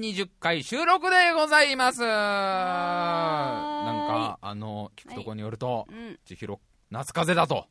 20回収録でございます。なんか、あの、聞くとこによると、うん、千尋、夏風邪だと。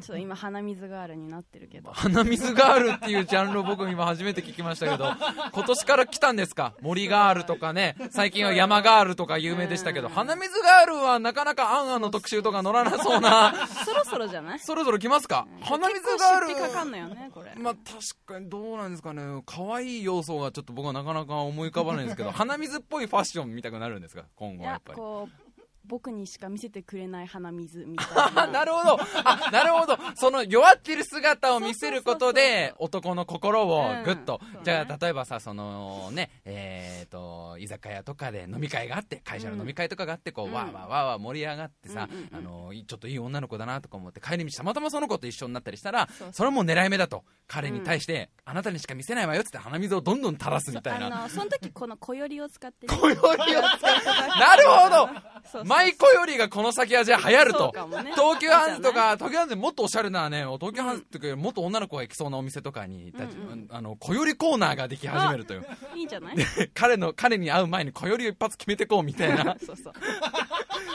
ちょっと今鼻水ガールになってるけど。鼻水ガールっていうジャンルを僕今初めて聞きましたけど、今年から来たんですか？森ガールとかね、最近は山ガールとか有名でしたけど、うん鼻水ガールはなかなかアンアンの特集とか乗らなそうな、そろそろじゃない？そろそろ来ますか？鼻水結ガール。かかんのよねこれ、まあ確かにどうなんですかね。可愛い要素がちょっと僕はなかなか思い浮かばないんですけど鼻水っぽいファッション見たくなるんですか？今後はやっぱり。こう僕にしか見せてくれない鼻水みたいあな。なるほど。あなるほど。その弱ってる姿を見せることで男の心をグッと、うんじゃあ例えばさそのねえっ、と居酒屋とかで飲み会があって会社の飲み会とかがあってこう、うん。わーわーわーわー盛り上がってさ、うんうんうん。あのいちょっといい女の子だなとか思って帰り道たまたまその子と一緒になったりしたらそれはもう狙い目だと。彼に対して、あなたにしか見せないわよっつって鼻水をどんどん垂らすみたいな。あのその時この小よりを使って 小よりをなるほど。そうそう舞妓よりがこの先はじゃあ流行るとね。東急ハンズとか東急ハンズでもっとおしゃれなね東急ハンズとかもっと女の子が行きそうなお店とかにうん。うんあの小よりコーナーができ始めるという。いいんじゃない？彼の彼に会う前に小よりを一発決めてこうみたいな。そうそう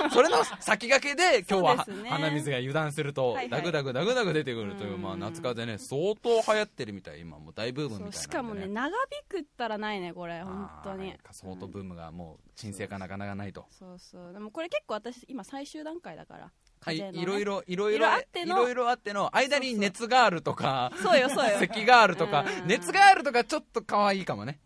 それの先駆けで今日は鼻水が油断するとダグダグダグダグ出てくるといううん。まあ夏風邪ね相当流行ってるみたい。今もう大ブームみたいなんでそうしかもね長引くったらないねこれ本当に。相当ブームがもう沈静化なかなかないと。そうそう。でもこれ結構私今最終段階だから。はい、いろいろいろいいろろあっての。いろいろあっての間に熱があるとかそうよそうよ。咳があるとかうん。熱があるとかちょっと可愛いかもね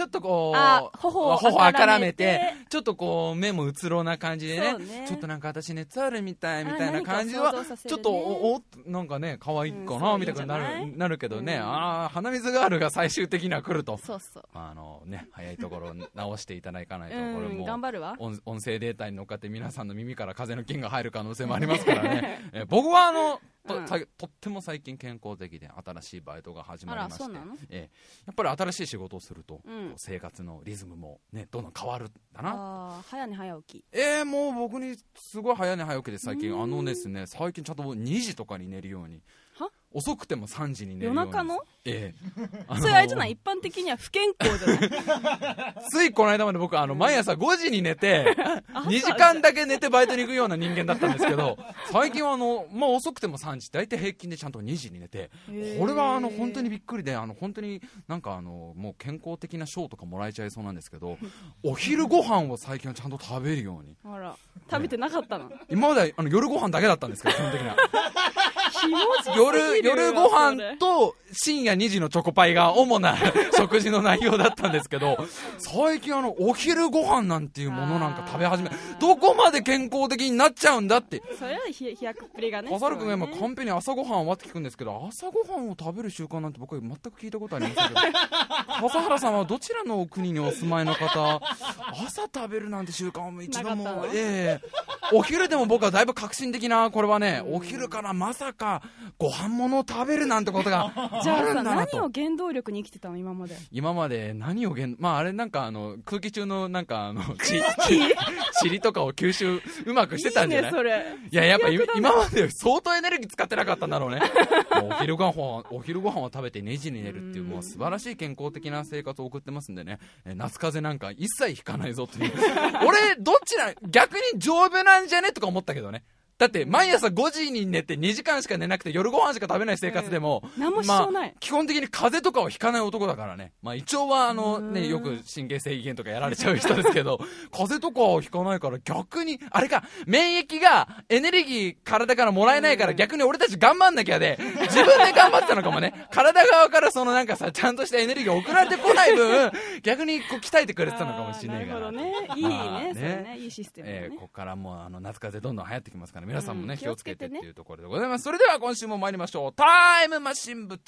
ちょっとこうあ頬を頬あからめてあからめて。ちょっとこう目もうつろな感じでねね。ちょっとなんか私熱あるみたいみあたいな感じはね。ちょっとおおなんかね可愛いかな、うんみたいになるなるけどね、うん。ああ鼻水ガールが最終的には来ると。そうそう。まああのね早いところ直していただかないと、うんこれもう頑張るわ。音音声データに乗っかって皆さんの耳から風の菌が入る可能性もありますからね、え僕はあのと,うん。さ、とっても最近健康的で新しいバイトが始まりまして。ええ。やっぱり新しい仕事をすると、うん。生活のリズムも、ね、どんどん変わるんだな。早寝早起き。えー、もう僕にすごい早寝早起きで最近。うん。あのですね最近ちゃんと2時とかに寝るようには？遅くても3時に寝るように。夜中の？ええ。それあれじゃない？一般的には不健康じゃない？ついこの間まで僕あの毎朝5時に寝て 2時間だけ寝てバイトに行くような人間だったんですけど最近はあの、まあ、遅くても3時大体平均でちゃんと2時に寝て。これはあの本当にびっくりであの本当になんかあのもう健康的な賞とかもらえちゃいそうなんですけどお昼ご飯を最近はちゃんと食べるように。あら食べてなかったの？今まではあの夜ご飯だけだったんですけど基本的には。気夜夜ご飯と深夜2時のチョコパイが主な食事の内容だったんですけど 最近あのお昼ご飯なんていうものなんか食べ始めどこまで健康的になっちゃうんだって。それは飛飛躍っぷりがね。笠原君が今カンペに朝ごはんはって聞くんですけど朝ごはんを食べる習慣なんて僕は全く聞いたことありませんけど笠原さんはどちらの国にお住まいの方朝食べるなんて習慣は一度もええ。お昼でも僕はだいぶ革新的なこれはねお昼からまさかご飯物を食べるなんてことが じゃあさ何を原動力に生きてたの今まで？今まで何をげんまああれなんかあの空気中のなんかあのちち塵とかを吸収うまくしてたんじゃない？いいねそれ。いや、やっぱ今まで相当エネルギー使ってなかったんだろうね。お昼ご飯は、お昼ご飯を食べて2時に寝るっていう、もう素晴らしい健康的な生活を送ってますんでね、えー夏風邪なんか一切ひかないぞっていう。俺、どっちな、逆に丈夫なんじゃね？とか思ったけどね。だって、毎朝5時に寝て2時間しか寝なくて夜ご飯しか食べない生活でも、何も支障ない。まあ、基本的に風邪とかをひかない男だからね。まあ一応はあのね、うん。よく神経性胃炎とかやられちゃう人ですけど、風邪とかはひかないから逆に、あれか、免疫がエネルギー体からもらえないから逆に俺たち頑張んなきゃで、自分で頑張ってたのかもね。体側からそのなんかさ、ちゃんとしたエネルギー送られてこない分、逆にこう鍛えてくれてたのかもしれないから。ね。いいまあね。それね。いいシステムだね。えーここからもうあの夏風邪どんどん流行ってきますから皆さんもね、うん気をつけてって気をつけてね。いうところでございます。それでは今週も参りましょう。タイムマシン部2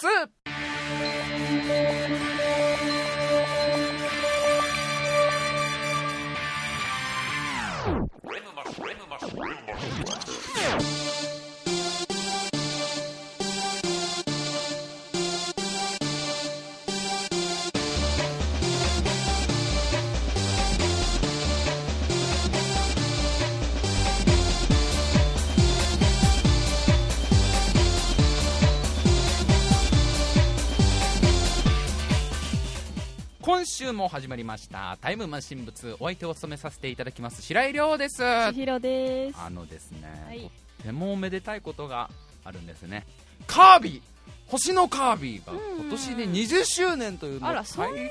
今週も始まりました。タイムマシン物お相手を務めさせていただきます白井亮です。千尋です。あのですね、はい。とってもおめでたいことがあるんですね。カービィ星のカービィがうん。今年で20周年というのあらそんなに？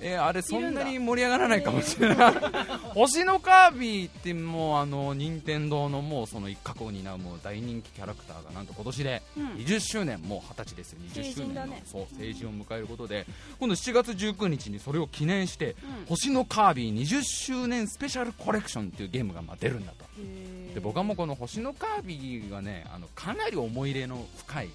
えーあれそんなに盛り上がらないかもしれない。星のカービィってもうあの任天堂のもうその一角を担うもう大人気キャラクターがなんと今年でうん。20周年。もう20歳ですよ。20周成人年の、だね。そう成人を迎えることで今度7月19日にそれを記念してうん。星のカービィ20周年スペシャルコレクションっていうゲームがまあ出るんだとで僕はもうこの星のカービィがねあのかなり思い入れの深い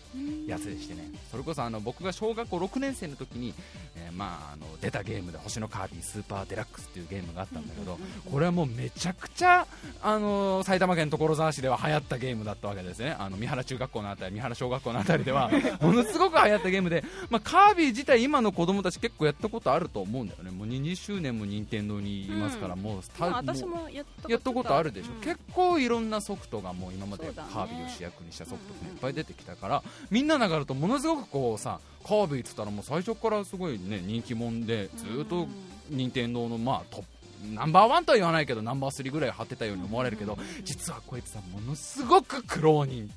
やつでしてね。それこそあの僕が小学校6年生の時に、えーまあ、あの出たゲームで星のカービィスーパーデラックスっていうゲームがあったんだけどこれはもうめちゃくちゃ、あの埼玉県所沢市では流行ったゲームだったわけですね。あの三原中学校のあたり三原小学校のあたりでは ものすごく流行ったゲームで、まあ、カービィ自体今の子供たち結構やったことあると思うんだよね。もう20周年も任天堂にいますから、うん。もうう私もやったやったことあるでしょ、うん。結構いろんなソフトがもう今までカービィを主役にしたソフトがいっぱい出てきたから、みんなながるとものすごくこうさカービィっつったらもう最初からすごいね人気者でずーっと任天堂のまあトップナンバーワンとは言わないけどナンバー3ぐらい張ってたように思われるけど実はこいつはものすごく苦労人。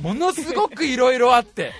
ものすごくいろいろあって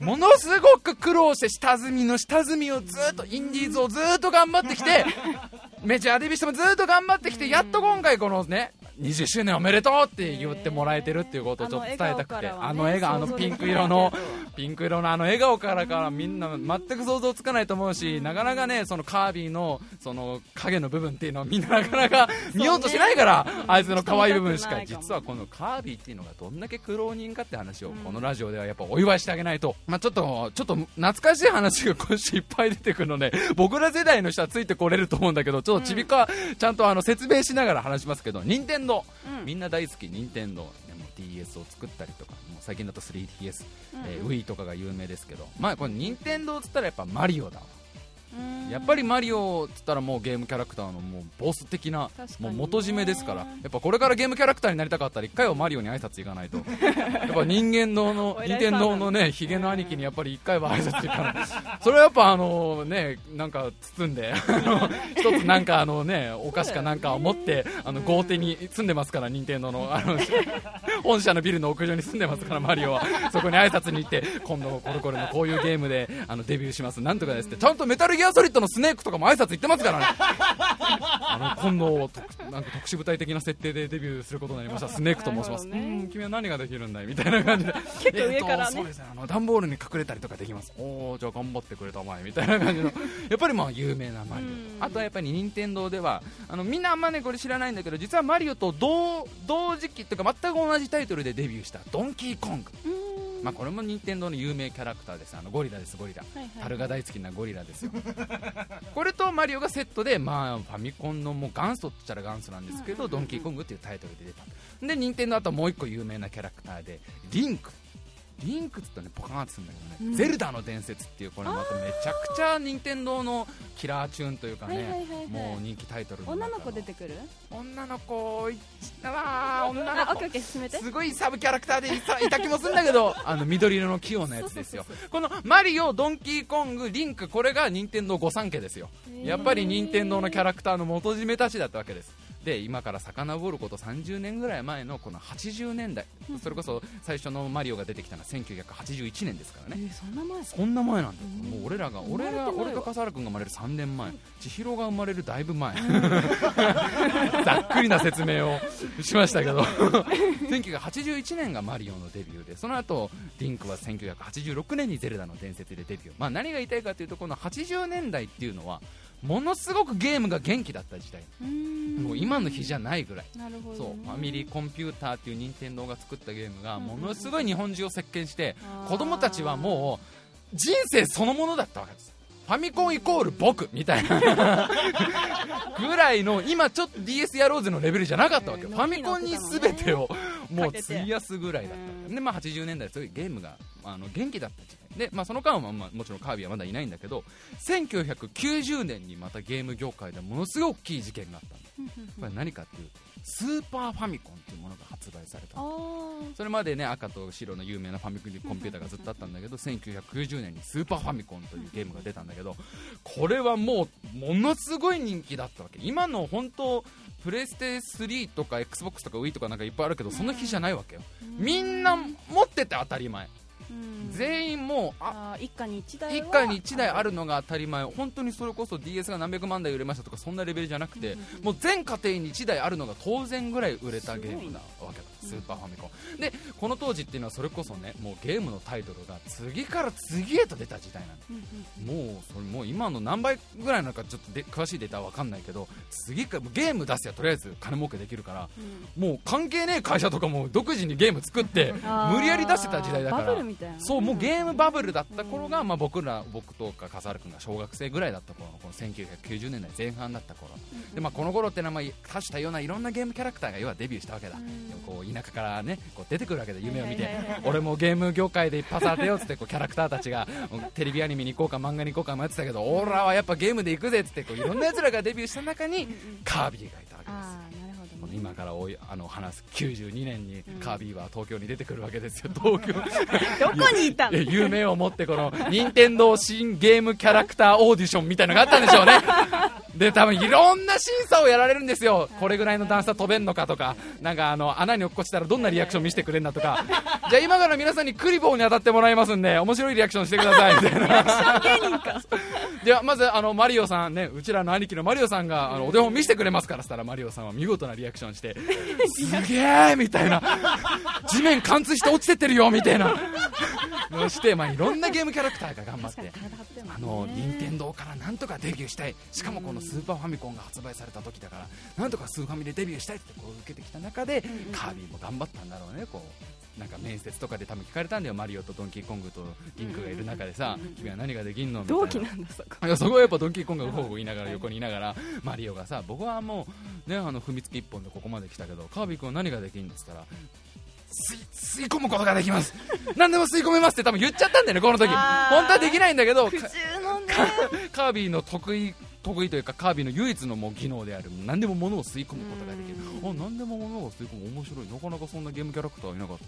ものすごく苦労して下積みの下積みをずっとインディーズをずっと頑張ってきて メジャーデビューしてもずっと頑張ってきてやっと今回このね20周年おめでとうって言ってもらえてるっていうことをちょっと伝えたくてああの笑顔あのピンク色のピンク色のあの笑顔からからみんな全く想像つかないと思うしなかなかねそのカービィのその影の部分っていうのはみんななかなか見ようとしないから、あいつの可愛い部分しか実はこのカービィっていうのがどんだけ苦労人かって話をこのラジオではやっぱお祝いしてあげないと、まあ、ちょっとちょっと懐かしい話が今週いっぱい出てくるので 僕ら世代の人はついてこれると思うんだけどちょっとちびかちゃんとあの説明しながら話しますけど任天堂うん。みんな大好き任天堂でも DS を作ったりとかもう最近だと 3DS、えーうん Wii とかが有名ですけど。まあこれ任天堂っつったらやっぱマリオだわ。うんやっぱりマリオっつったらもうゲームキャラクターのもうボス的なもう元締めですから。やっぱこれからゲームキャラクターになりたかったら一回はマリオに挨拶行かないと。やっぱ人間堂の任天堂のねヒゲの兄貴にやっぱり一回は挨拶行かない。それはやっぱあのねなんか包んで一つなんかあのねお菓子かなんかを持ってあの豪邸に住んでますから任天堂のあの本社のビルの屋上に住んでますからマリオは。そこに挨拶に行って今度これこれのこういうゲームであのデビューします。なんとかですって。ちゃんとメタルギアソリッドのスネークとかも挨拶行ってますからね。あの今度特なんか特殊部隊的な設定でデビューすることになりました。スネークと申します、ね。うん君は何ができるんだいみたいな感じで。結構上からね。えーとそうですねあの段ボールに隠れたりとかできます。おおじゃあ頑張ってくれたまえみたいな感じの。やっぱりまあ有名なマリうん。オあとはやっぱり任天堂ではあのみんなあんまねこれ知らないんだけど実はマリオと同同時期というか全く同じタイトルでデビューした。ドンキーコング。うんまあ、これも任天堂の有名キャラクターです。あのゴリラですゴリラ。はいはい。樽が大好きなゴリラですよ。これとマリオがセットで、まあ、ファミコンのもう元祖って言ったら元祖なんですけど、ドンキーコングっていうタイトルで出た。で任天堂あともう一個有名なキャラクターでリンクリンクっつったらねポカーンってするんだけどね、うん。ゼルダの伝説っていうこれまためちゃくちゃ任天堂のキラーチューンというかね、もう人気タイトル女の子出てくる？女の子いったわー女の子。あオッケーオッケー進めて。すごいサブキャラクターでいたいた気もするんだけど あの緑色の器用なやつですよ。このマリオドンキーコングリンクこれが任天堂御三家ですよ。やっぱり任天堂のキャラクターの元締めたちだったわけですで今から遡ること30年ぐらい前のこの80年代。それこそ最初のマリオが出てきたのは1981年ですからね。えーそんな前そんな前なんだよ、うん。もう俺らが俺が俺と笠原君が生まれる3年前。千尋が生まれるだいぶ前。ざっくりな説明を しましたけど。1981年がマリオのデビューでその後リンクは1986年にゼルダの伝説でデビュー、まあ、何が言いたいかというとこの80年代っていうのはものすごくゲームが元気だった時代。うん。もう今の日じゃないぐらい。ね。そう。ファミリーコンピューターっていう任天堂が作ったゲームがものすごい日本中を席巻して子供たちはもう人生そのものだったわけです。ファミコンイコール僕みたいな。ぐらいの今ちょっと DS やろうぜのレベルじゃなかったわけよ、うん。ファミコンに全てをもう費やすぐらいだった、うんでまあ80年代そういうゲームがあの元気だった時代で、まあ、その間は、まあ、もちろんカービィはまだいないんだけど1990年にまたゲーム業界でものすごい大きい事件があったこれ何かっていうとスーパーファミコンっていうものが発売されたあのー。それまでね赤と白の有名なファミコンコンピューターがずっとあったんだけど1990年にスーパーファミコンというゲームが出たんだけどこれはもうものすごい人気だったわけ。今の本当プレステ3とか XBOX とか Wii とかなんかいっぱいあるけどその日じゃないわけよ。みんな持ってて当たり前。うん全員もうあ一家に一台は。一家に1台あるのが当たり前。本当にそれこそ DS が何百万台売れましたとかそんなレベルじゃなくてもう全家庭に1台あるのが当然ぐらい売れたゲームなわけだスーパーファミコン。でこの当時っていうのはそれこそねもうゲームのタイトルが次から次へと出た時代なんうんもうそれもう今の何倍ぐらいなのかちょっとで詳しいデータは分かんないけど次からゲーム出せばとりあえず金儲けできるからうん。もう関係ねえ会社とかも独自にゲーム作って 無理やり出してた時代だから。そうもうゲームバブルだった頃が、まあ、僕ら僕とか笠原君が小学生ぐらいだった頃のこの1990年代前半だった頃。で、まあ、この頃っていうのは、まあ、多種多様ないろんなゲームキャラクターが要はデビューしたわけだ、うん。こう田舎からねこう出てくるわけで夢を見て、俺もゲーム業界で一発当てようっつってこうキャラクターたちがテレビアニメに行こうか漫画に行こうか迷ってたけど俺らはやっぱゲームで行くぜっつってこういろんな奴らがデビューした中にカービィがいたわけです今からおいあの話す92年にうん。カービィは東京に出てくるわけですよ 東京。どこにいたの？夢を持ってこの任天堂新ゲームキャラクターオーディションみたいのがあったんでしょうねで多分いろんな審査をやられるんですよ。これぐらいの段差飛べんのかとか。なんかあの穴に落っこちたらどんなリアクション見せてくれんだとか。じゃあ今から皆さんにクリボーに当たってもらいますんで面白いリアクションしてください。みたいなではまずあのマリオさんねうちらの兄貴のマリオさんがあのお手本見せてくれますからしたらマリオさんは見事なリアクションして。すげえみたいな。地面貫通して落ちてってるよみたいな。のをして、まあ、いろんなゲームキャラクターが頑張ってあの任天堂からなんとかデビューしたい。しかもこのスーパーファミコンが発売された時だからなんとかスーファミでデビューしたいってこう受けてきた中でカービィも頑張ったんだろうねこうなんか面接とかで多分聞かれたんだよマリオとドンキーコングとリンクがいる中でさ君は何ができんの？みたいな。同期なんだそこ。いやそこはやっぱドンキーコングがほうほう言いながら横にいながらマリオがさ僕はもうねあの踏みつけ一本でここまで来たけどカービィ君は何ができるんですったら吸い吸い込むことができます。何でも吸い込めますって多分言っちゃったんだよねこの時。本当はできないんだけどカービィの得意得意というかカービィの唯一のもう技能である何でも物を吸い込むことができる。うん。あ何でも物を吸い込む。面白い。なかなかそんなゲームキャラクターはいなかった。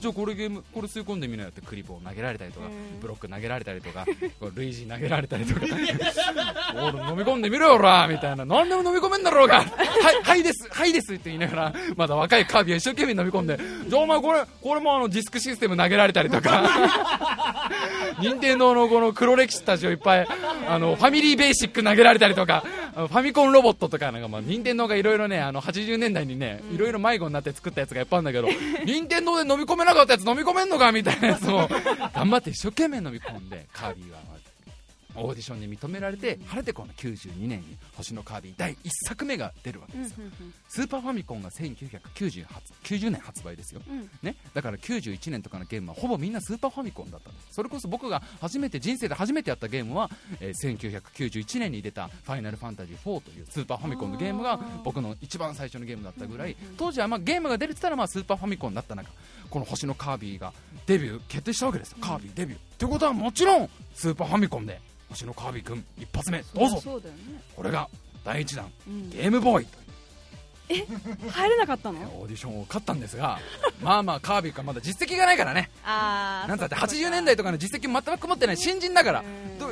じゃあこれゲームこれ吸い込んでみなよってクリボー投げられたりとか、うん。ブロック投げられたりとか こうルイージ投げられたりとか。俺飲み込んでみろよらみたいな。何でも飲み込めんだろうが。はいはいですはいですって言いながらまだ若いカービィは一生懸命飲み込んでじゃあお前これこれもあのディスクシステム投げられたりとか。任天堂のこの黒歴史たちをいっぱいあのファミリーベーシック投げられたりとかファミコンロボットとかなんかまあ任天堂がいろいろねあの80年代にねいろいろ迷子になって作ったやつがいっぱいあるんだけど任天堂で飲み込めなかったやつ飲み込めんのかみたいなやつを 頑張って一生懸命飲み込んでカービィはオーディションで認められて晴れてこの92年に「星のカービィ」第1作目が出るわけですよ、スーパーファミコンが1990年発売ですよ、うん。ね、だから91年とかのゲームはほぼみんなスーパーファミコンだったんです。それこそ僕が初めて人生で初めてやったゲームは、えー1991年に出た「ファイナルファンタジー4」というスーパーファミコンのゲームが僕の一番最初のゲームだったぐらい。当時はまあゲームが出れてたらまあスーパーファミコンだった中この星のカービィがデビュー決定したわけですよ。カービィデビューってことはもちろんスーパーファミコンで星のカービィくん一発目どうぞそうだよね。これが第1弾うん。ゲームボーイという。入れなかったの？オーディションを勝ったんですが まあまあカービィ君はまだ実績がないからね。ああなんだって80年代とかの実績全く持ってない新人だから。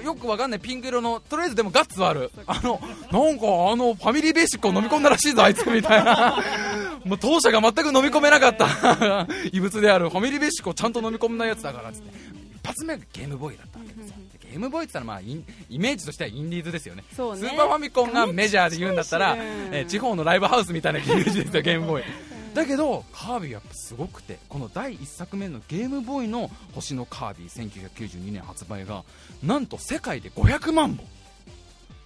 よくわかんないピンク色のとりあえずでもガッツはある。あのなんかあのファミリーベーシックを飲み込んだらしいぞあいつみたいな。もう当社が全く飲み込めなかった。異物であるファミリーベーシックをちゃんと飲み込んだやつだからっつって。一発目がゲームボーイだったわけですよ。でゲームボーイって言ったらまあイメージとしてはインディーズですよね。ね。スーパーファミコンがメジャーで言うんだったら、うんえー地方のライブハウスみたいなイメージですよゲームボーイ。だけどカービィやっぱすごくてこの第1作目のゲームボーイの「星のカービィ」1992年発売がなんと世界で500万本。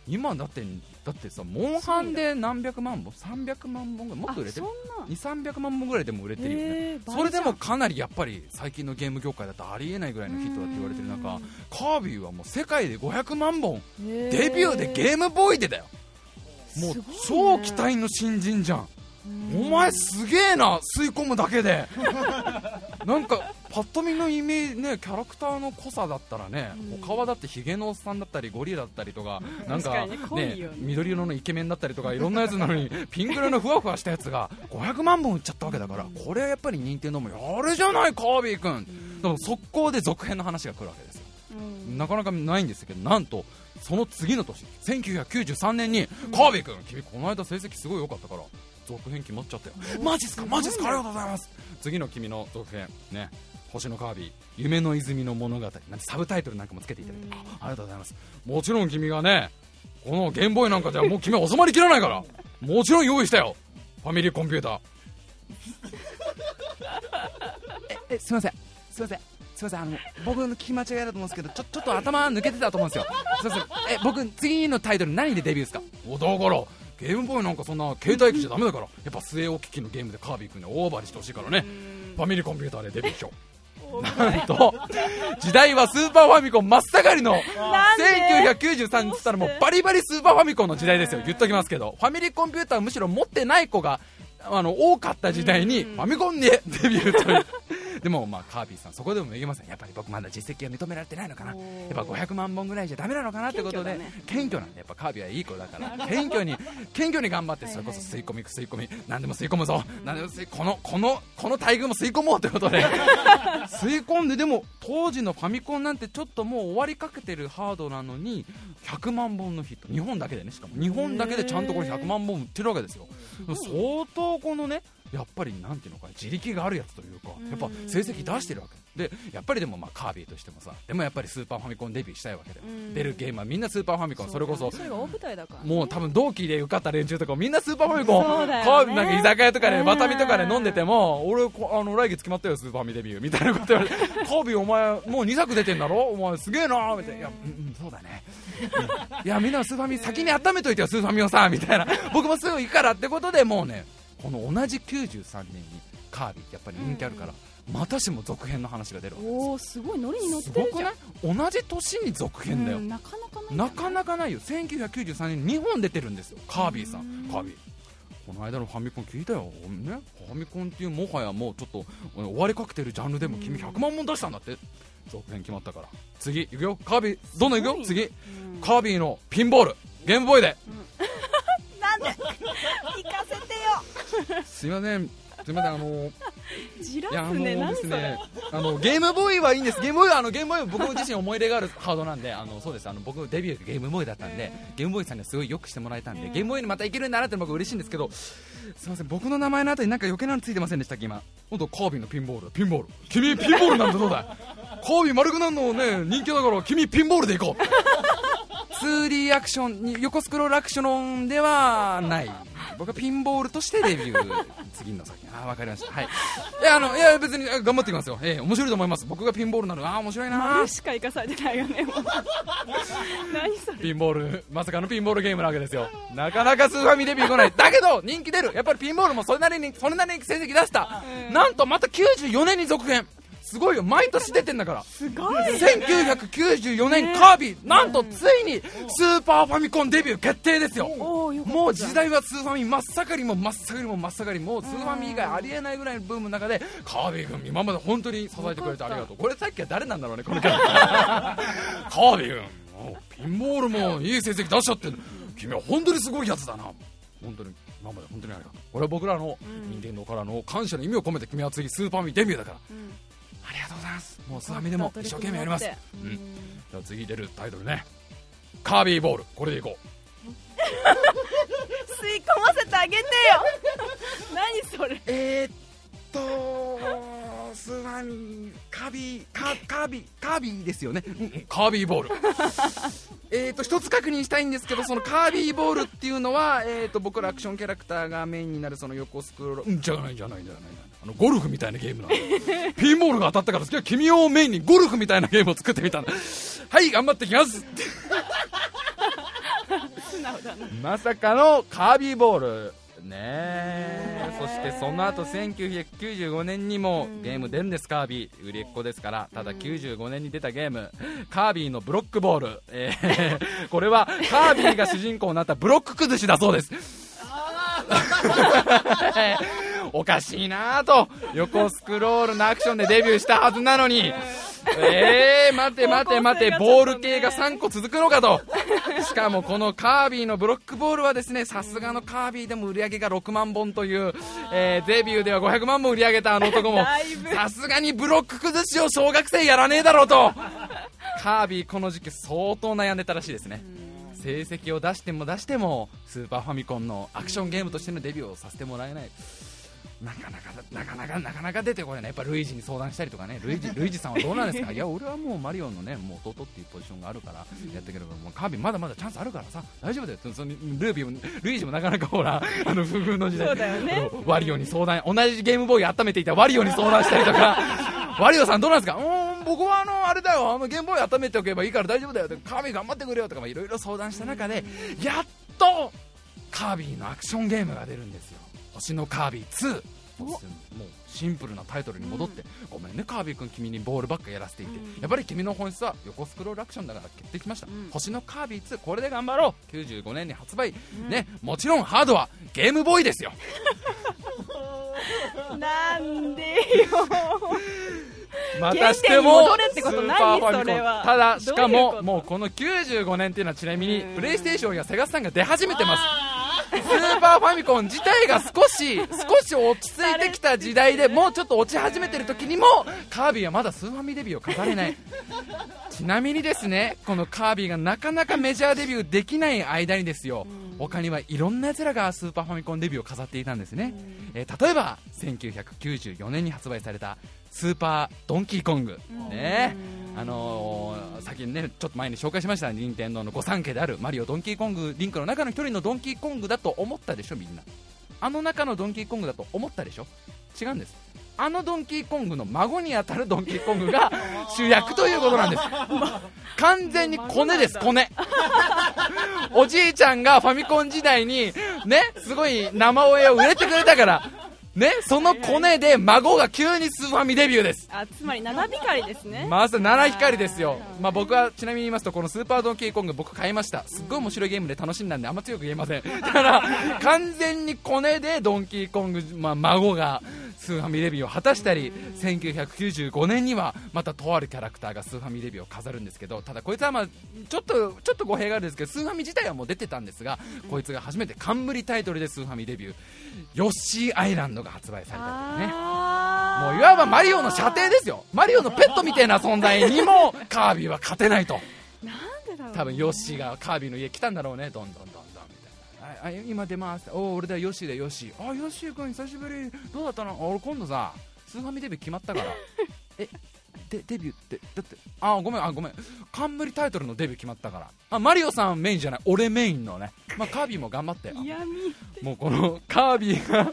今だってだってさモンハンで何百万本300万本ぐらいもっと売れてる。あ2300万本ぐらいでも売れてるよね、それでもかなりやっぱり最近のゲーム業界だとありえないぐらいのヒットだって言われてる中うん。カービィはもう世界で500万本。デビューでゲームボーイでだよ。もう超期待の新人じゃんお前すげえな吸い込むだけで。なんかパッと見のイメージねキャラクターの濃さだったらね、うん。他はだってヒゲのおっさんだったりゴリラだったりとかなんかねね。緑色のイケメンだったりとかいろんなやつなのに ピンク色のふわふわしたやつが500万本売っちゃったわけだから、これはやっぱり任天堂もやるじゃないカービィ君、でも速攻で続編の話が来るわけですよ。うん。なかなかないんですけどなんとその次の年1993年に、カービィ君君この間成績すごい良かったから続編決まっちゃったよ。マジっすか？マジっすか？ありがとうございます。次の君の続編ね星のカービィ夢の泉の物語。なんてサブタイトルなんかもつけていただいて、あありがとうございます。もちろん君がねこのゲームボーイなんかじゃもう君は収まりきらないから。もちろん用意したよ。ファミリーコンピューター。ええすいません。すいません。すいません。あの僕の聞き間違いだと思うんですけどちょちょっと頭抜けてたと思うんですよ。すいません。え僕次のタイトル何でデビューですか？おだからゲームボーイなんかそんな携帯機じゃダメだから。やっぱ据え置き機のゲームでカービィ君にオーバーにしてほしいからね。ファミリーコンピューターでデビューしようなんと時代はスーパーファミコン真っ盛りの1993年っつったらもうバリバリスーパーファミコンの時代ですよ。言っときますけどファミリーコンピューターむしろ持ってない子があの多かった時代にファミコンで デビューという。でもまあカービィさんそこでもめげませんやっぱり僕まだ実績が認められてないのかな。やっぱ500万本ぐらいじゃダメなのかなってことで謙虚なんでやっぱカービィはいい子だから。謙虚に謙虚に頑張ってそれこそ吸い込み吸い込み。何でも吸い込むぞ。何でも吸いこのこのこの待遇も吸い込もうということで。吸い込んででも当時のファミコンなんてちょっともう終わりかけてるハードなのに100万本のヒット。日本だけでねしかも。日本だけでちゃんとこれ100万本売ってるわけですよ。相当このねやっぱりなんていうのか地力があるやつというかやっぱ成績出してるわけ。でやっぱりでもまあカービィとしてもさでもやっぱりスーパーファミコンデビューしたいわけで。うん。出るゲームはみんなスーパーファミコンそれこそもう多分同期で受かった連中とかみんなスーパーファミコン、カービィなんか居酒屋とかでうんワタミとかで飲んでても俺こあの来月決まったよスーパーファミデビューみたいなこと言われて カービィお前もう2作出てんだろ？お前すげえなみたいな。いやうんうんそうだね。うんいやみんなスーファミ先に温めといてよスーファミをさみたいな。僕もすぐ行くからってことでもうねこの同じ93年にカービィやっぱり人気あるから、またしても続編の話が出るわけですよ。おおすごいノリに乗っすてるじゃんい？同じ年に続編だよ、うんなかなかないなかなかないよ。1993年に2本出てるんですよカービィさうん。んカービィ。この間のファミコン聞いたよ、ね、ファミコンっていうもはやもうちょっと終わりかけてるジャンルでも君100万本出したんだって。続編決まったから。次いくよ。カービィどんどんいくよ。次うん。カービィのピンボール。ゲームボーイで。なんで？行かせて。よすいません。すいませんあのじらいやもうすね何でそれ。すねあのゲームボーイはいいんです。ゲームボーイはあのゲームボーイは僕自身思い入れがあるハードなんであのそうです。あの僕デビューがゲームボーイだったんで、ゲームボーイさんにはすごいよくしてもらえたんで、うん。ゲームボーイにまたいけるんだなって僕嬉しいんですけどすいません僕の名前の後になんか余計なのついてませんでしたっけ今。本当カービィのピンボール。ピンボール。君ピンボールなんてどうだい？カービィ丸くなるのね人気だから君ピンボールでいこう。2D アクションに横スクロールアクションではない僕はピンボールとしてデビュー次の先 あーわかりました。はい。いやあのいや別にあ頑張ってきますよ。ええ面白いと思います。僕がピンボールなのああ面白いな。丸しか生かされてないよねもう。何それ。ピンボールまさかのピンボールゲームなわけですよ。なかなかスーファミデビュー来ない。だけど人気出る。やっぱりピンボールもそれなりにそれなりに成績出した、うん。なんとまた94年に続編すごいよ。毎年出てんだから。すごい1994年、ね。カービィ。なんとついにスーパーファミコンデビュー決定ですよ。もう時代はスーファミ真っ盛りも真っ盛りも真っ盛り。もうスーファミ以外ありえないぐらいのブームの中でカービィ君今まで本当に支えてくれてありがとう。これさっきは誰なんだろうねこのキャラ。カービィ君。ピンボールもいい成績出しちゃってる君は本当にすごいやつだな。本当に今まで本当にありがとうこれは僕らのうん。任天堂からの感謝の意味を込めて君は次スーパーファミデビューだから。うんありがとうございます。もうスーファミでも一生懸命やります。ううん。んじゃあ次出るタイトルね。カービィボール。これでいこ 吸い込ませてあげてよ。何それ。うえー、っとスーファミカービィカカービィカービィですよね、うんうんカービィボール。えと一つ確認したいんですけどそのカービィボールっていうのは、えー、っと僕らアクションキャラクターがメインになるその横スクロール。うんじゃないじゃないじゃないあのゴルフみたいなゲームなんだ。ピンボールが当たったから今日君をメインにゴルフみたいなゲームを作ってみたんだ。はい頑張ってきます。まさかのカービーボール。ねえそしてその後1995年にもゲーム出るんですカービィ売りっ子ですからただ95年に出たゲームカービィのブロックボール、えー これはカービィが主人公になったブロック崩しだそうです。おかしいなぁと横スクロールのアクションでデビューしたはずなのにえー、待て待て待て、ボール系が3個続くのかと。しかもこのカービィのブロックボールはですね、さすがのカービィでも売り上げが6万本という、えー、デビューでは500万本売り上げたあの男も、さすがにブロック崩しを小学生やらねえだろうと。カービィこの時期相当悩んでたらしいですね。成績を出しても出してもスーパーファミコンのアクションゲームとしてのデビューをさせてもらえないなかなかなかなかなかなか出てこない。ねやっぱルイージに相談したりとかね。ルイージ ルイージさんはどうなんですか？いや俺はもうマリオのねもう弟っていうポジションがあるから。やってければ。もうカービィまだまだチャンスあるからさ。大丈夫だよ。そのルービーもルイージもなかなかほら あの不遇の時代。ね、ワリオに相談同じゲームボーイ温めていたワリオに相談したりとか。ワリオさんどうなんですか？うん僕はあのあれだよ。あのゲームボーイ温めておけばいいから大丈夫だよ。カービィ頑張ってくれよとかいろいろ相談した中でやっとカービィのアクションゲームが出るんですよ星のカービィ2もうシンプルなタイトルに戻って、ごめんねカービィ君君にボールばっかやらせていて、やっぱり君の本質は横スクロールアクションだから決定きました、星のカービィ2これで頑張ろう。95年に発売、ねもちろんハードはゲームボーイですよ。なんでよ。またしても戻れってことないそれは。ただしかももうこの95年っていうのはちなみにプレイステーションやセガさんが出始めてます。スーパーファミコン自体が少し少し落ち着いてきた時代でもうちょっと落ち始めてる時にもカービィはまだスーファミデビューを飾れない。ちなみにですねこのカービィがなかなかメジャーデビューできない間にですよ他にはいろんな奴らがスーパーファミコンデビューを飾っていたんですね、えー、例えば1994年に発売されたスーパードンキーコング、ねあのー、先にねちょっと前に紹介しました任天堂の御三家であるマリオドンキーコングリンクの中の一人のドンキーコングだと思ったでしょみんな。あの中のドンキーコングだと思ったでしょ？違うんです。あのドンキーコングの孫に当たるドンキーコングが 主役ということなんです。完全にコネです コネ。おじいちゃんがファミコン時代にねすごい生親を売れてくれたからね、そのコネで孫が急にスーファミデビューです。あつまり七光ですね。まず七光ですよ、まあ、僕はちなみに言いますとこのスーパードンキーコング僕買いました。すっごい面白いゲームで楽しんだんであんま強く言えません。だから完全にコネでドンキーコング、まあ、孫がスーファミデビューを果たしたり1995年にはまたとあるキャラクターがスーファミデビューを飾るんですけどただこいつはまあちょっとちょっと語弊があるんですけどスーファミ自体はもう出てたんですがこいつが初めて冠タイトルでスーファミデビューヨッシーアイランドが発売されたりね。もういわばマリオの舎弟ですよ。マリオのペットみたいな存在にもカービィは勝てないと。なんでだろう多分ヨッシーがカービィの家来たんだろうねどんどんどんあ今出ますお俺だヨッシーだヨッシー。あヨッシー君久しぶり。どうだったの？俺今度さスーファミデビュー決まったから。えでデビューってだってあごめんあごめん。冠タイトルのデビュー決まったから。あマリオさんメインじゃない。俺メインのね、まあ、カービィも頑張って。もうこのカービィが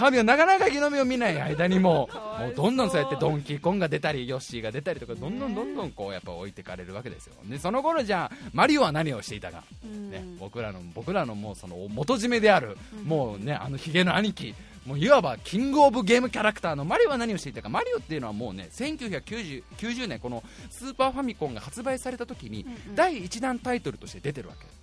カービィがなかなか日の目を見ない間にも もうどんどんそうやってドンキーコンが出たりヨッシーが出たりとかどんどんどんどんこうやっぱ置いてかれるわけですよ。でその頃じゃあマリオは何をしていたか、ね、僕らの僕らのもうその元締めであるもうねあのヒゲの兄貴もういわばキングオブゲームキャラクターのマリオは何をしていたか。マリオっていうのはもうね1990 90年このスーパーファミコンが発売された時に第1弾タイトルとして出てるわけ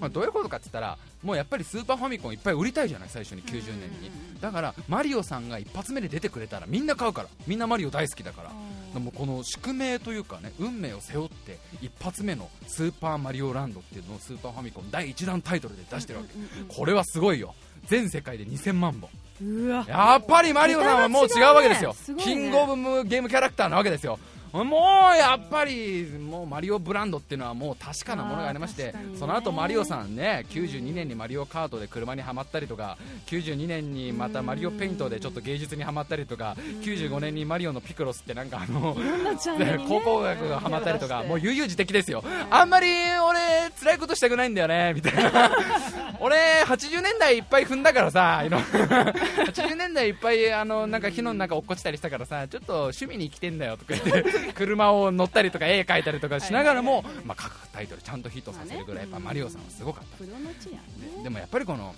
まあ、どういうことかって言ったらもうやっぱりスーパーファミコンいっぱい売りたいじゃない最初に90年に。だからマリオさんが一発目で出てくれたらみんな買うから。みんなマリオ大好きだから。でもこの宿命というかね運命を背負って一発目のスーパーマリオランドっていうのをスーパーファミコン第1弾タイトルで出してるわけ。これはすごいよ。全世界で2000万本。やっぱりマリオさんはもう違うわけですよ、ね。ね、キングオブゲームキャラクターなわけですよもうやっぱりもうマリオブランドっていうのはもう確かなものがありまして、ね、その後マリオさんね92年にマリオカートで車にはまったりとか92年にまたマリオペイントでちょっと芸術にはまったりとか95年にマリオのピクロスってなんかあの考古学がはまったりとかもう悠々自適ですよ。あんまり俺辛いことしたくないんだよねみたいな。俺80年代いっぱい踏んだからさ80年代いっぱいあのなんか火の中落っこちたりしたからさちょっと趣味に生きてんだよとか言って車を乗ったりとか絵描いたりとかしながらも、まあ、各タイトルちゃんとヒットさせるぐらいやっぱマリオさんはすごかった、ね、でもやっぱりこの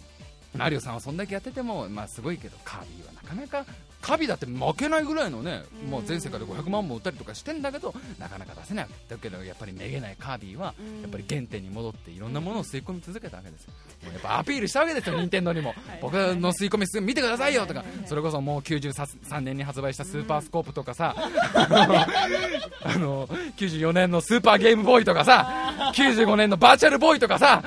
マリオさんはそんだけやってても、まあ、すごいけどカービィはなかなかカビだって負けないぐらいのね、もう全世界で500万も売ったりとかしてんだけどなかなか出せない。だけどやっぱりめげないカービィはやっぱり原点に戻っていろんなものを吸い込み続けたわけですよ。やっぱアピールしたわけですよ任天堂にも。僕の吸い込みすぐ見てくださいよとか。それこそもう93年に発売したスーパースコープとかさ、あの94年のスーパーゲームボーイとかさ95年のバーチャルボーイとかさ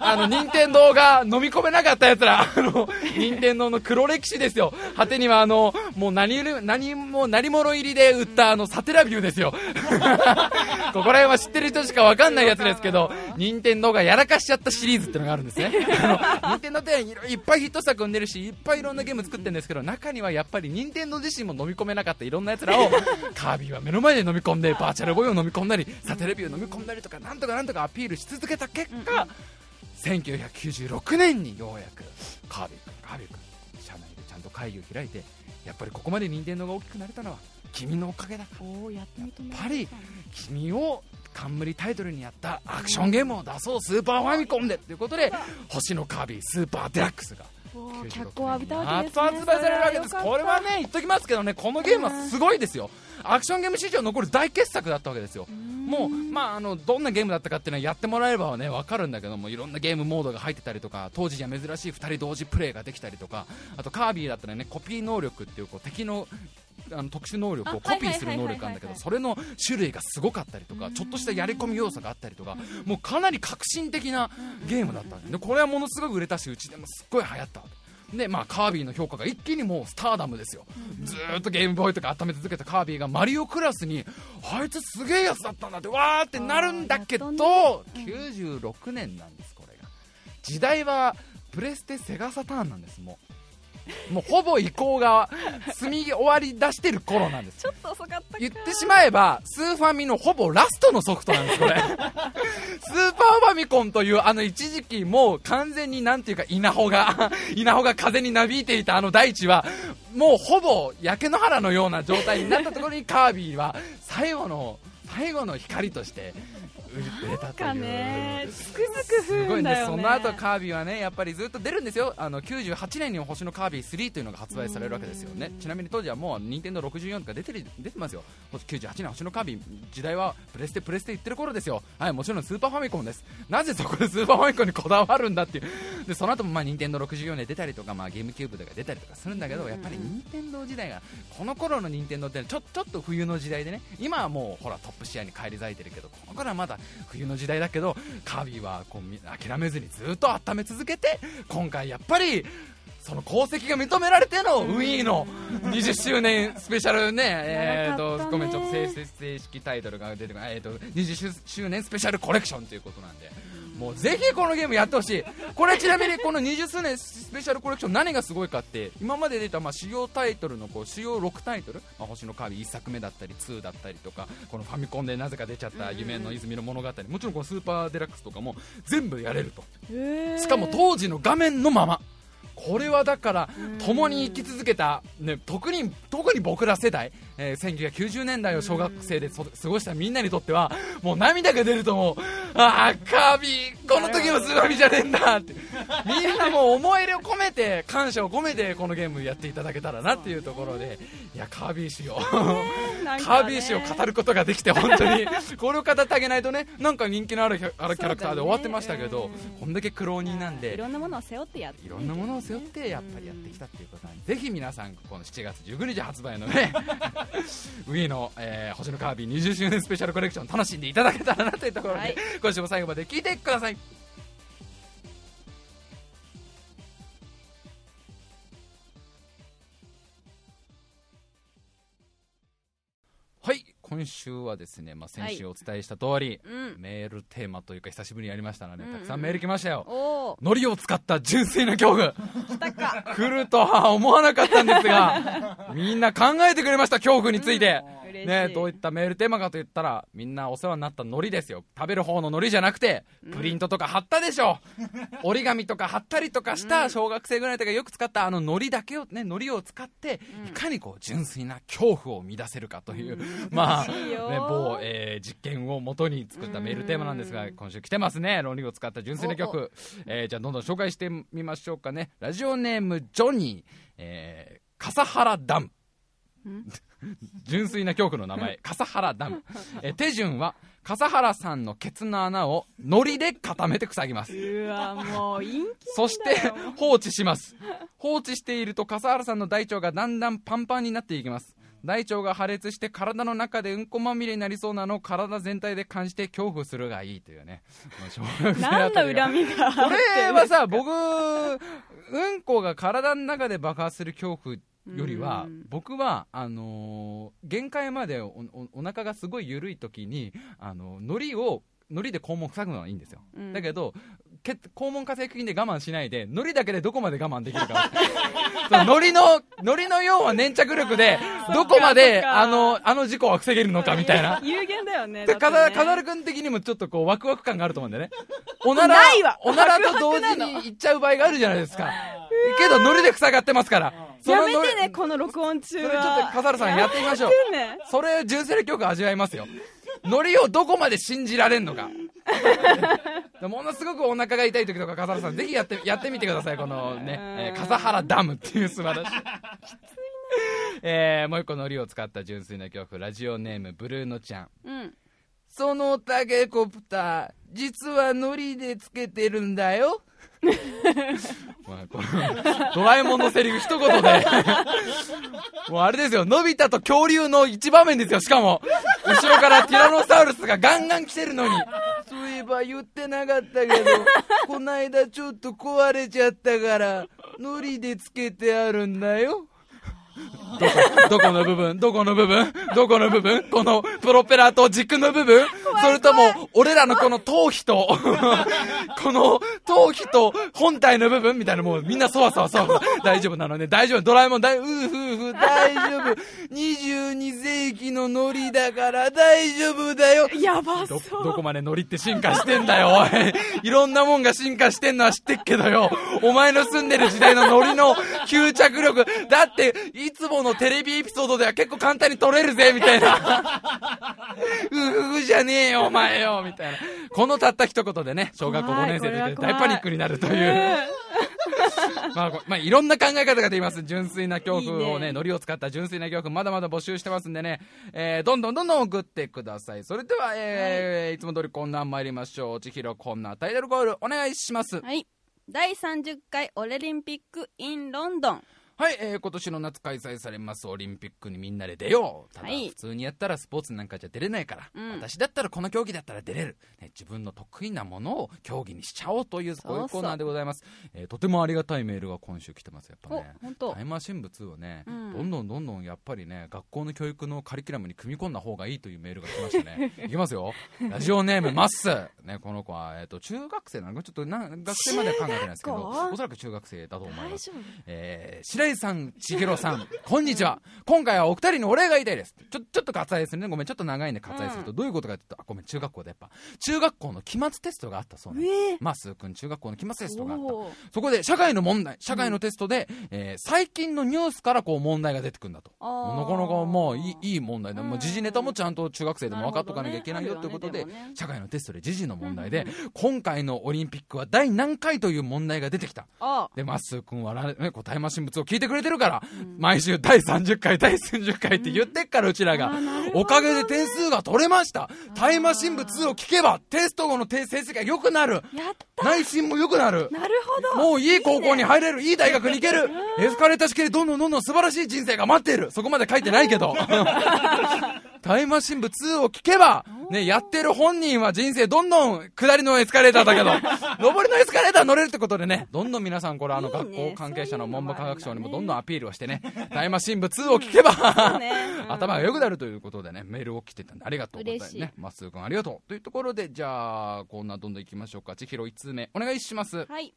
あの任天堂が飲み込めなかったやつらあの任天堂の黒歴史ですよ。果てにはあのもう何何も何者入りで売ったあのサテラビューですよ。ここら辺は知ってる人しか分かんないやつですけど任天堂がやらかしちゃったシリーズってのがあるんですね。任天堂っていっぱいヒット作生んでるしいっぱいいろんなゲーム作ってるんですけど中にはやっぱり任天堂自身も飲み込めなかったいろんなやつらを カービィは目の前で飲み込んでバーチャルボーイを飲み込んだりサテレビューを飲み込んだりとかなんとかなんとかアピールし続けた結果、1996年にようやくカービィ君カービィ君んと会議を開いてやっぱりここまで任天堂が大きくなれたのは君のおかげだやっぱり君を冠タイトルにやったアクションゲームを出そうスーパーファミコンでということで星のカービィスーパーデラックスが脚光を浴びたわけですね。発売されるわけです。これはね言っときますけどねこのゲームはすごいですよアクションゲーム史上残る大傑作だったわけですよ。もう、まあ、あのどんなゲームだったかっていうのはやってもらえればね分かるんだけどもいろんなゲームモードが入ってたりとか当時じゃ珍しい2人同時プレイができたりとかあとカービィだったらねコピー能力っていうこう敵のあの特殊能力をコピーする能力なんだけどそれの種類がすごかったりとかちょっとしたやり込み要素があったりとかもうかなり革新的なゲームだったでこれはものすごく売れたしうちでもすっごい流行ったわけで、まあ、カービィの評価が一気にもうスターダムですよ、ずっとゲームボーイとか温め続けたカービィがマリオクラスにあいつすげえやつだったんだってわーってなるんだけど、96年なんですこれが。時代はプレステセガサターンなんですもう。もうほぼ移行が済み終わり出してる頃なんです。ちょっと遅かった言ってしまえばスーファミのほぼラストのソフトなんですこれ ミコンというあの一時期もう完全になんていうか稲穂が 稲穂が風になびいていたあの大地はもうほぼ焼け野原のような状態になったところにカービィは最後の最後の光として売れたというねつくづく不運だよ、ね、その後カービィはねやっぱりずっと出るんですよ。あの98年に星のカービィ3というのが発売されるわけですよね。ちなみに当時はもう任天堂64とか出てる出てますよ。98年星のカービィ時代はプレステプレステ言ってる頃ですよ。はいもちろんスーパーファミコンです。なぜそこでスーパーファミコンにこだわるんだっていう。でその後もまあ任天堂64で出たりとかまあゲームキューブとか出たりとかするんだけどやっぱり任天堂時代がこの頃の任天堂ってちょちょっと冬の時代でね。今はもうほらトップシェアに返り咲いてるけどこの頃はまだ冬の時代だけどカービィはこう諦めずにずっと温め続けて今回やっぱりその功績が認められての Wiiの20周年スペシャルね、えーと、ごめん、ちょっと正式タイトルが出てこない、えーと、20周年スペシャルコレクションということなんで。もうぜひこのゲームやってほしい。これちなみにこの20数年スペシャルコレクション何がすごいかって今まで出たまあ主要タイトルのこう主要6タイトル、まあ、星のカービィ1作目だったり2だったりとかこのファミコンでなぜか出ちゃった夢の泉の物語。もちろんこのスーパーデラックスとかも全部やれると。しかも当時の画面のまま。これはだから共に生き続けた、ね、特に特に僕ら世代、えー、1990年代を小学生で過ごしたみんなにとってはもう涙が出ると思うああカービィこの時のスーファミじゃねえんだって。みんなもう思い入れを込めて感謝を込めてこのゲームやっていただけたらなっていうところでいやカービィ氏を、カービィ氏を語ることができて本当にこれを語ってあげないとねなんか人気のあるあるキャラクターで終わってましたけど、こんだけ苦労人なんでいろんなものを背負ってやっていろんなものを背負ってやっぱりやってきたっていうことなんで、ぜひ皆さんこの7月19日発売のね ウィーの、えー、星のカービィ20周年スペシャルコレクション楽しんでいただけたらなというところで、はい、今週も最後まで聞いてください今週はですね、まあ、先週お伝えした通り、はいうん、メールテーマというか久しぶりにやりましたので、うんうん、たくさんメール来ましたよ。海苔を使った純粋な恐怖。来るとは思わなかったんですが みんな考えてくれました恐怖について、ね、どういったメールテーマかといったらみんなお世話になった海苔ですよ。食べる方の海苔じゃなくてプリントとか貼ったでしょ、う折り紙とか貼ったりとかした小学生ぐらいとかよく使ったあの海苔だけをね海苔を使っていかにこう純粋な恐怖を生み出せるかという、まあ、ね、某、えー、実験をもとに作ったメールテーマなんですが今週来てますね。論理を使った純粋な曲、えー、じゃあどんどん紹介してみましょうかね。ラジオネームジョニー、えー、笠原ダム。純粋な恐怖の名前。笠原ダム。え手順は笠原さんのケツの穴を糊で固めて塞ぎます。うわもう陰気そして放置します。放置していると笠原さんの大腸がだんだんパンパンになっていきます大腸が破裂して体の中でうんこまみれになりそうなのを体全体で感じて恐怖するがいいというね。何の恨みがこれはさ僕うんこが体の中で爆発する恐怖よりはうん。僕はあのー限界までおおお腹がすごい緩い時にあの海苔を海苔で肛門塞ぐのはいいんですよ、うん。だけどけ肛門活躍筋で我慢しないで海苔だけでどこまで我慢できるか そう海苔の海苔のようは粘着力で どこまであのあの事故は防げるのかみたいな。有限だよねで、かざ、ね。るくん的にもちょっとこう、ワクワク感があると思うんだよね。おならおならと同時に行っちゃう場合があるじゃないですか。けど、ノリで塞がってますから。そやのノリめてねこの録音中そはれちょっと、かざるさんやってみましょう。それ、純正の曲味わいますよ。ノリをどこまで信じられんのか。ものすごくお腹が痛い時とか、笠原さん、ぜひやって、やってみてください、このね、えー笠原ダムっていう素晴らしい。えーもう一個ノリを使った純粋な曲、ラジオネーム、ブルーノちゃん。うんそのタケコプター、実はノリでつけてるんだよ。まあ、このドラえもんのセリフ一言で、もうあれですよ、のび太と恐竜の一場面ですよ、しかも。後ろからティラノサウルスがガンガン来てるのに。そういえば言ってなかったけど、こないだちょっと壊れちゃったから、ノリでつけてあるんだよ。どこ、どこの部分どこの部分どこの部分このプロペラと軸の部分それとも、俺らのこの頭皮と、この頭皮と本体の部分みたいなもうみんなそわそわそわ。大丈夫なのね。大丈夫。ドラえもん大、うーふーふー大丈夫。22世紀のノリだから大丈夫だよ。やばどそうどこまでノリって進化してんだよ、おい。いろんなもんが進化してんのは知ってっけどよ。お前の住んでる時代のノリの吸着力。だって、いつものテレビエピソードでは結構簡単に撮れるぜ、みたいな。うふふじゃねえよ、お前よ、みたいな。このたった一言でね、小学校5年生で大パニックになるという。まあ、こまあ、いろんな考え方ができます。純粋な恐怖をね、いいねノリを使った純粋な恐怖、まだまだ募集してますんでね、えー、どんどんどんどん送ってください。それでは、えーい、つも通りこんなん参りましょう。ちひろこんなタイトルコールお願いします。はい第30回オレリンピック in ロンドンはい、えー今年の夏開催されますオリンピックにみんなで出よう。ただ、はい普通にやったらスポーツなんかじゃ出れないから、うん私だったらこの競技だったら出れる、ね。自分の得意なものを競技にしちゃおうという、こういうコーナーでございます。えーとてもありがたいメールが今週来てます、やっぱおね。タイマー新聞をね、うんどんどんどんどんやっぱりね、学校の教育のカリキュラムに組み込んだ方がいいというメールが来ましたね。いきますよ。ラジオネーム、マッス。ね、この子は、えっ、と、中学生なのかちょっとな、学生までは考えてないですけど、おそらく中学生だと思います。えー、白井さん、千尋さん、こんにちは。今回はお二人にお礼が言いたいです。ちょ、ちょっと割愛するね。ごめん、ちょっと長いんで割愛すると、どういうことかっていうと、あ、ごめん、中学校でやっぱ、中学校の期末テストがあったそうなんです。ええまっすーくん、中学校の期末テストがあった。そこで、社会の問題、社会のテストで、えー最近のニュースからこう問題が出てくるんだと。なかなかまあいいいい問題で、うんまあ、時事ネタもちゃんと中学生でも分かっとかなきゃいけないよということで、社会のテストで時事の問題で、今回のオリンピックは第何回という問題が出てきた。あで、まっすーくんはら、ね、こう、タイマー新聞を聞いてくれてるから、毎週第30回、第30回って言ってっから、うちらが。おかげで点数が取れました。タイマー新聞を聞けば、テスト後の成績が良くなる。内心も良くなる。なるほどもういい高校に入れる、いい大学に行ける、エスカレーター式でどんどんどんどん素晴らしい人生が待っている。そこまで書いてないけど。タイマー新聞2を聞けば、ね、やってる本人は人生どんどん下りのエスカレーターだけど、上りのエスカレーター乗れるってことでね、どんどん皆さんこれあの学校関係者の文部科学省にもどんどんアピールをしてね、タイマー新聞2を聞けば、頭が良くなるということでね、メールを来てたんでありがとうございますね。まっすーくんありがとう。というところで、じゃあ、こんなどんどん行きましょうか。ちひろ1通目、お願いします。はい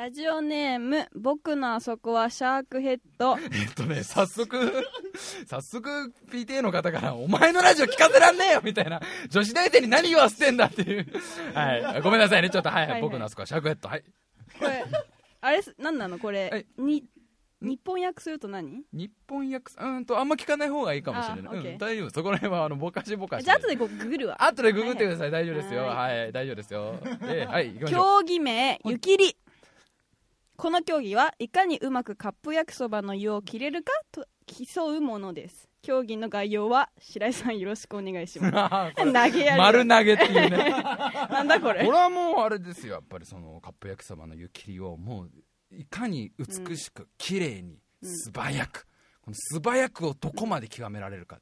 ラジオネーム僕のあそこはシャークヘッドえっとね、早速、早速 PTA の方から、お前のラジオ聞かせらんねえよみたいな、女子大生に何言わせてんだっていう。はい。ごめんなさいね、ちょっと、はい、はい、はいはい僕のあそこはシャークヘッド。はい。これあれす何なの？これ、はいに日本訳すると何？日本訳す、うーんと、あんま聞かない方がいいかもしれない。うん、大丈夫。そこら辺は、あの、ぼかしぼかし。じゃあ後でこうググるわ後でググってください。大丈夫ですよ。ははい、大丈夫ですよ。えーはい、行きましょう。競技名湯切りこの競技はいかにうまくカップ焼きそばの湯を切れるかと競うものです。競技の概要は白井さんよろしくお願いします。投げやり丸投げっていうねなんだこれ。これはもうあれですよ。やっぱりそのカップ焼きそばの湯切りをもういかに美しく綺麗にうん素早く、この素早くをどこまで極められるか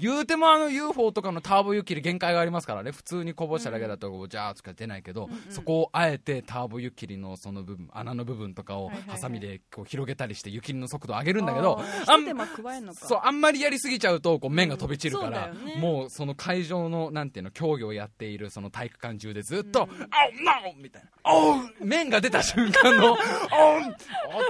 言うてもあの UFO とかのターボ湯切り限界がありますからね。普通にこぼしただけだとジャーッとか出ないけど、うんうん。そこをあえてターボ湯切りのその部分穴の部分とかをハサミでこう広げたりして湯切りの速度を上げるんだけどあんそうあんまりやりすぎちゃうとこう麺が飛び散るから、うんそうね。もうその会場のなんていうの競技をやっているその体育館中でずっとうん「あおなお!」みたいな「おう!」麺が出た瞬間の「おうおっ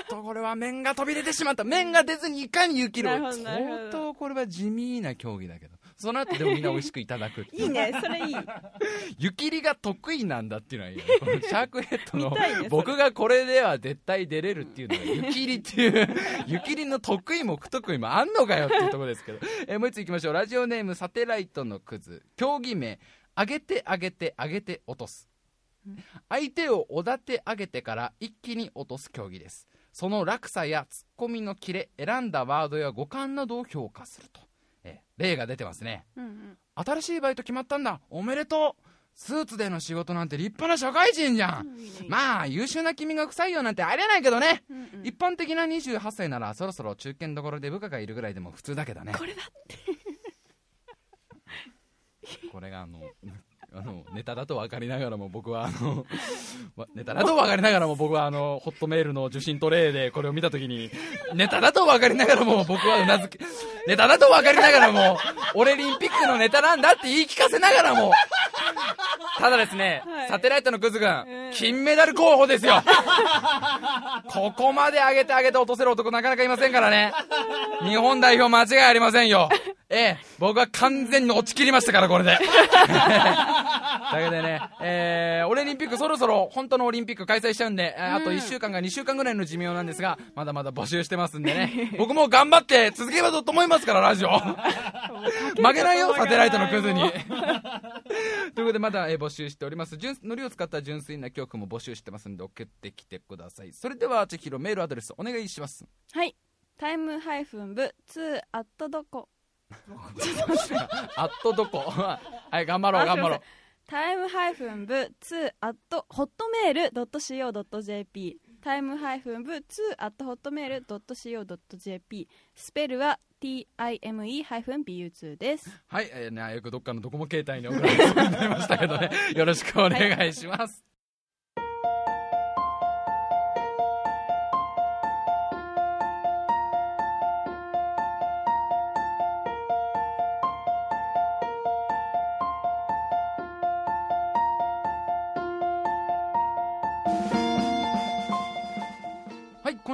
とこれは麺が飛び出てしまった。麺が出ずにいかに湯切る相当これは地味な競技だけど。その後でもみんな美味しくいただくっていう。いいねそれいい。湯切りが得意なんだっていうのは いいよねこのシャークヘッドの僕がこれでは絶対出れるっていうのが湯切りっていう 湯切りの得意も不得意もあんのかよっていうところですけど、えーもう一ついきましょう。ラジオネームサテライトのクズ。競技名。上げて上げて上げて落とす。相手をおだて上げてから一気に落とす競技ですその落差やツッコミのキレ選んだワードや語感などを評価すると、えー例が出てますね。うんうん。新しいバイト決まったんだ。おめでとう。スーツでの仕事なんて立派な社会人じゃん、うんまあ優秀な君が不採用なんてありえないけどね、うんうん。一般的な28歳ならそろそろ中堅どころで部下がいるぐらいでも普通だけどね。これだこれがあのあのネタだと分かりながらも僕はあの わネタだと分かりながらも僕はあのホットメールの受信トレイでこれを見た時にネタだと分かりながらも僕はうなずきネタだと分かりながらも俺リンピックのネタなんだって言い聞かせながらもただですね、はい。サテライトのクズ君、うん。金メダル候補ですよ。ここまで上げて上げて落とせる男なかなかいませんからね。日本代表間違いありませんよええ僕は完全に落ちきりましたからこれで だけでね、えー、オリンピックそろそろ本当のオリンピック開催しちゃうんで、えーあと1週間か2週間ぐらいの寿命なんですが、まだまだ募集してますんでね、僕も頑張って続けようと思いますから、ラジオ。負けないよ、サテライトのクズに。ということで、まだ、えー募集しております。純海苔を使った純粋な曲も募集してますんで、送ってきてください。それでは、ちひろメールアドレスお願いします。はいタイムハイフン部2アットドコあっとどこ？はい、頑張ろう、頑張ろう。タイムハイフン部2アットホットメールドット CO.jp タイムハイフン部2アットホットメールドット CO.jp スペルは time ハイフン bu2 です。はい、えーね、よくどっかのドコモ携帯に送られてましたけどね、よろしくお願いします。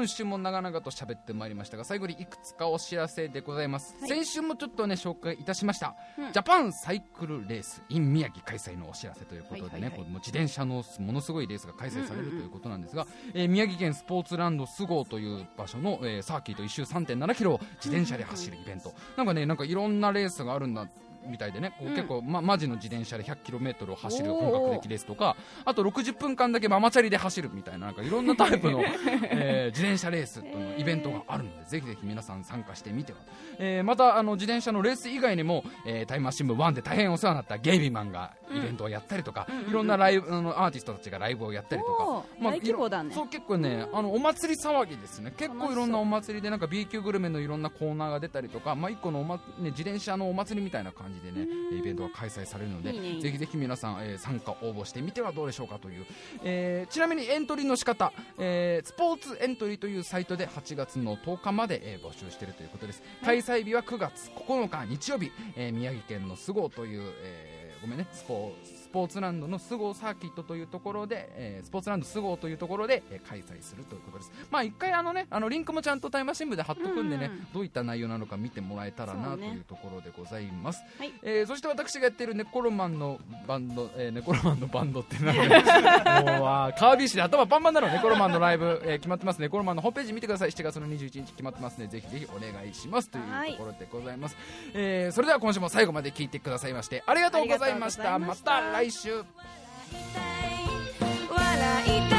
今週も長々と喋ってまいりましたが最後にいくつかお知らせでございます、はい。先週もちょっとね紹介いたしました、うん。ジャパンサイクルレース in 宮城開催のお知らせということでね、はいはいはい。もう自転車のものすごいレースが開催されるうんうんうんということなんですが、えー宮城県スポーツランドスゴーという場所の、えーサーキット1周3.7キロを自転車で走るイベント、なんかねなんかいろんなレースがあるんだみたいでね、こううん。結構、ま、マジの自転車で 100km を走る本格的レースとかあと60分間だけママチャリで走るみたいななんかいろんなタイプの、えー自転車レースというイベントがあるのでぜひぜひ皆さん参加してみては、えーまたあの自転車のレース以外にも、えータイムマシン部1で大変お世話になったゲイビーマンがイベントをやったりとか、いろんなライブあのアーティストたちがライブをやったりとか、おー大規模だね。そう結構ねあのお祭り騒ぎですね。結構いろんなお祭りでなんか B 級グルメのいろんなコーナーが出たりとか、まあ、一個のお、まね、自転車のお祭りみたいな感じでねイベントが開催されるのでいいねぜひぜひ皆さん、えー参加応募してみてはどうでしょうかという、えーちなみにエントリーの仕方、えースポーツエントリーというサイトで8月の10日まで、えー募集しているということです。開催日は9月9日日曜日、えー宮城県の菅生という、えーごめんねスポスポーツランドの菅生サーキットというところで、えースポーツランド菅生というところで、えー開催するということです。まあ一回あのねあのリンクもちゃんとタイムマシン部で貼っとくんでね、うん。うんどういった内容なのか見てもらえたらなというところでございます、はい。えーそして私がやってるネコロマンのバンド、えーネコロマンのバンドってなんだよ もうあーカービィ氏で頭パンパンだろネコロマンのライブ、えー決まってますネコロマンのホームページ見てください。7月の21日決まってますね。ぜひぜひお願いしますというところでございます、えーそれでは今週も最後まで聞いてくださいましてありがとうございました。ありがとうございました。また来週。笑い